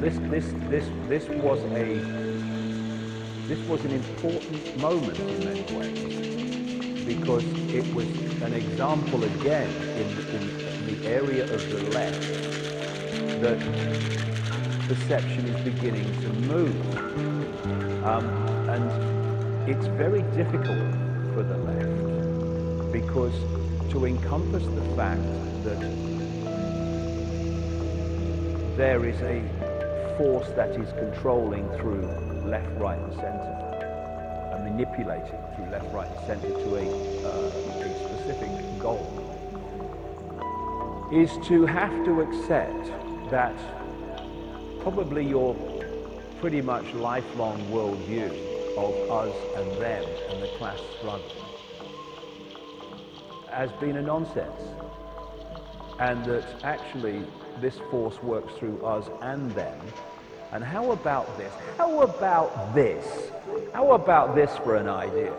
This this this this was a this was an important moment in many ways because it was an example again in, in the area of the left that perception is beginning to move. Um, and it's very difficult for the left because to encompass the fact that there is a force that is controlling through left, right, and center, and manipulating through left, right, and center to a, uh, a specific goal, is to have to accept that probably your pretty much lifelong worldview of us and them and the class struggle has been a nonsense. And that actually this force works through us and them. And how about this? How about this? How about this for an idea?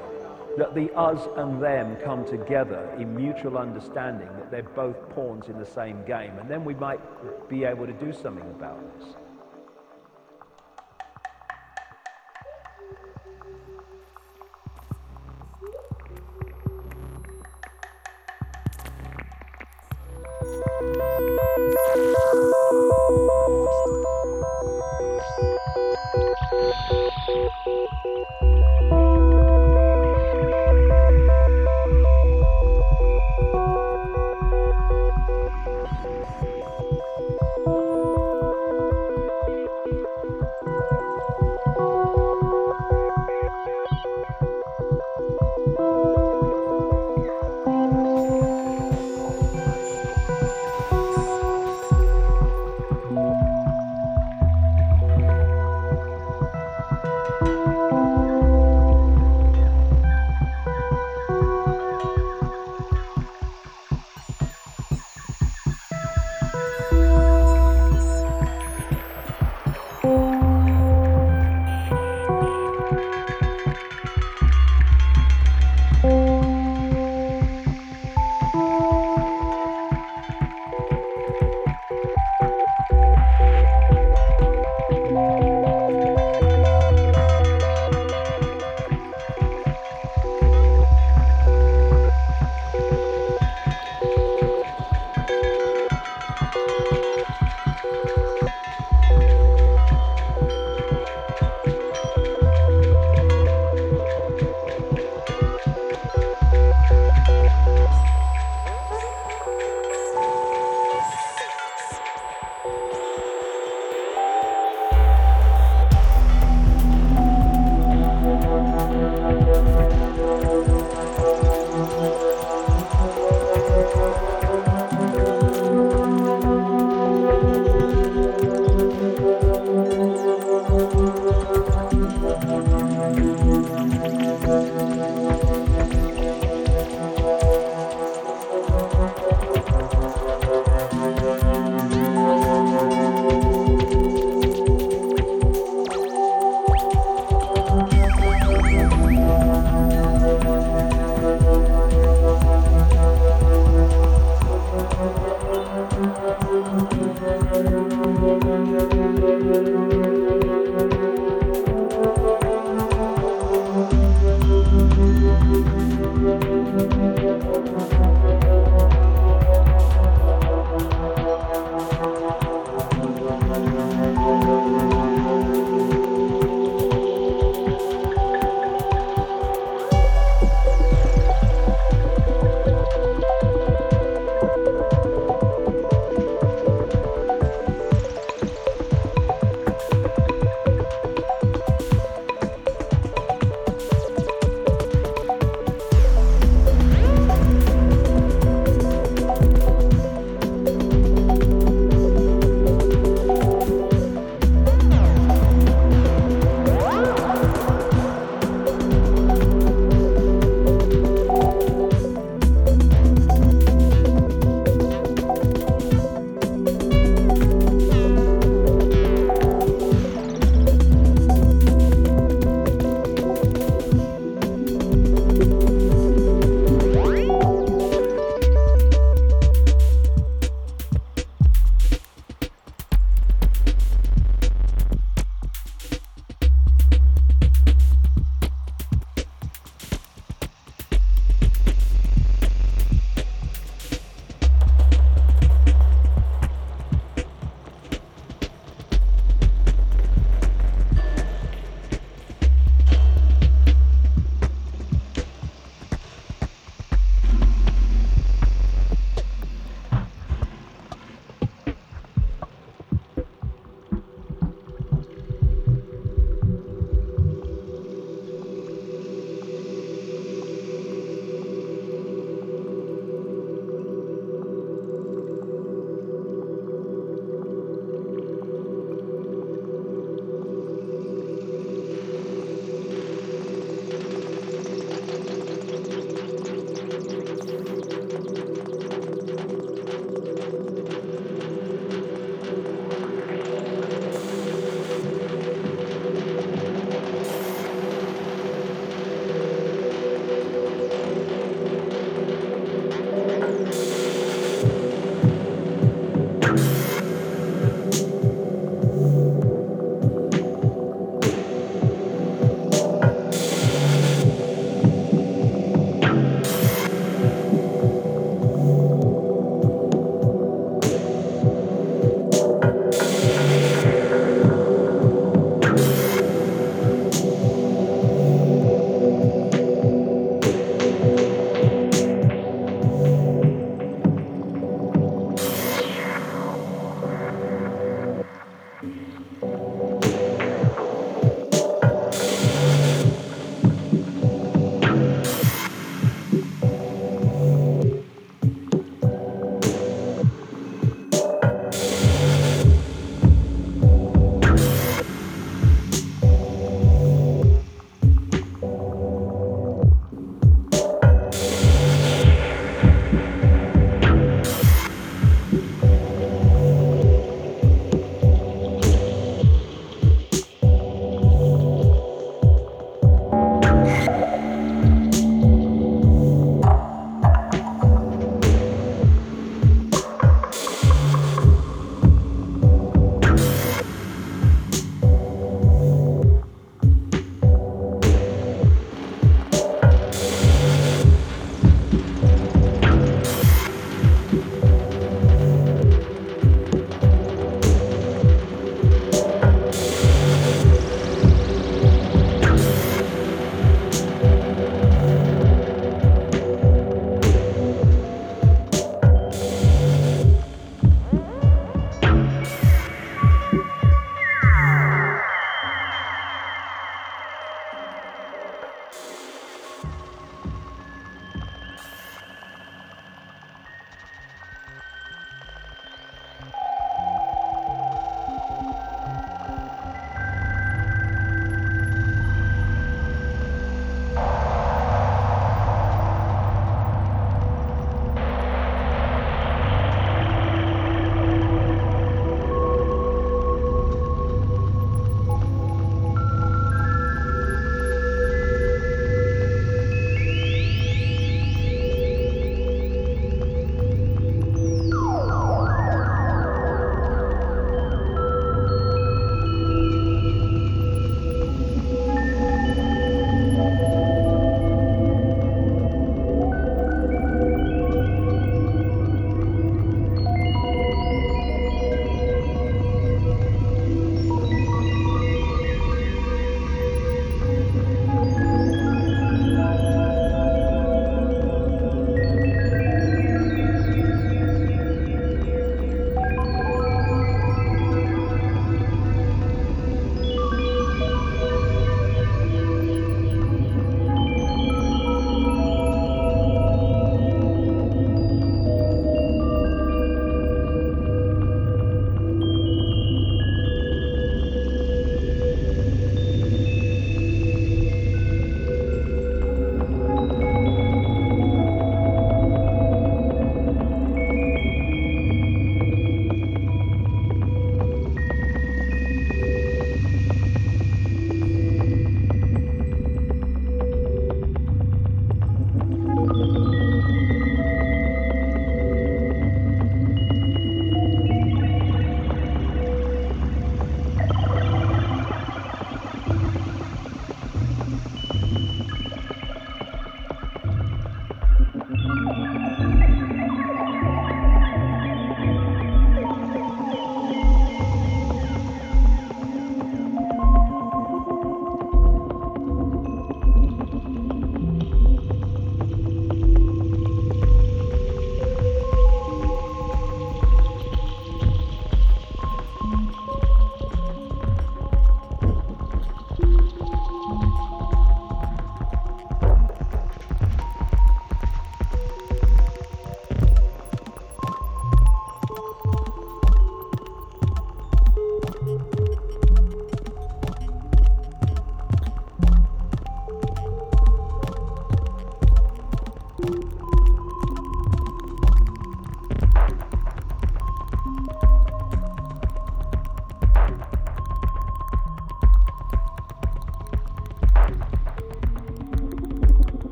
That the us and them come together in mutual understanding that they're both pawns in the same game. And then we might be able to do something about this.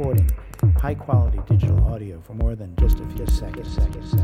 recording high quality digital audio for more than just a few seconds. seconds.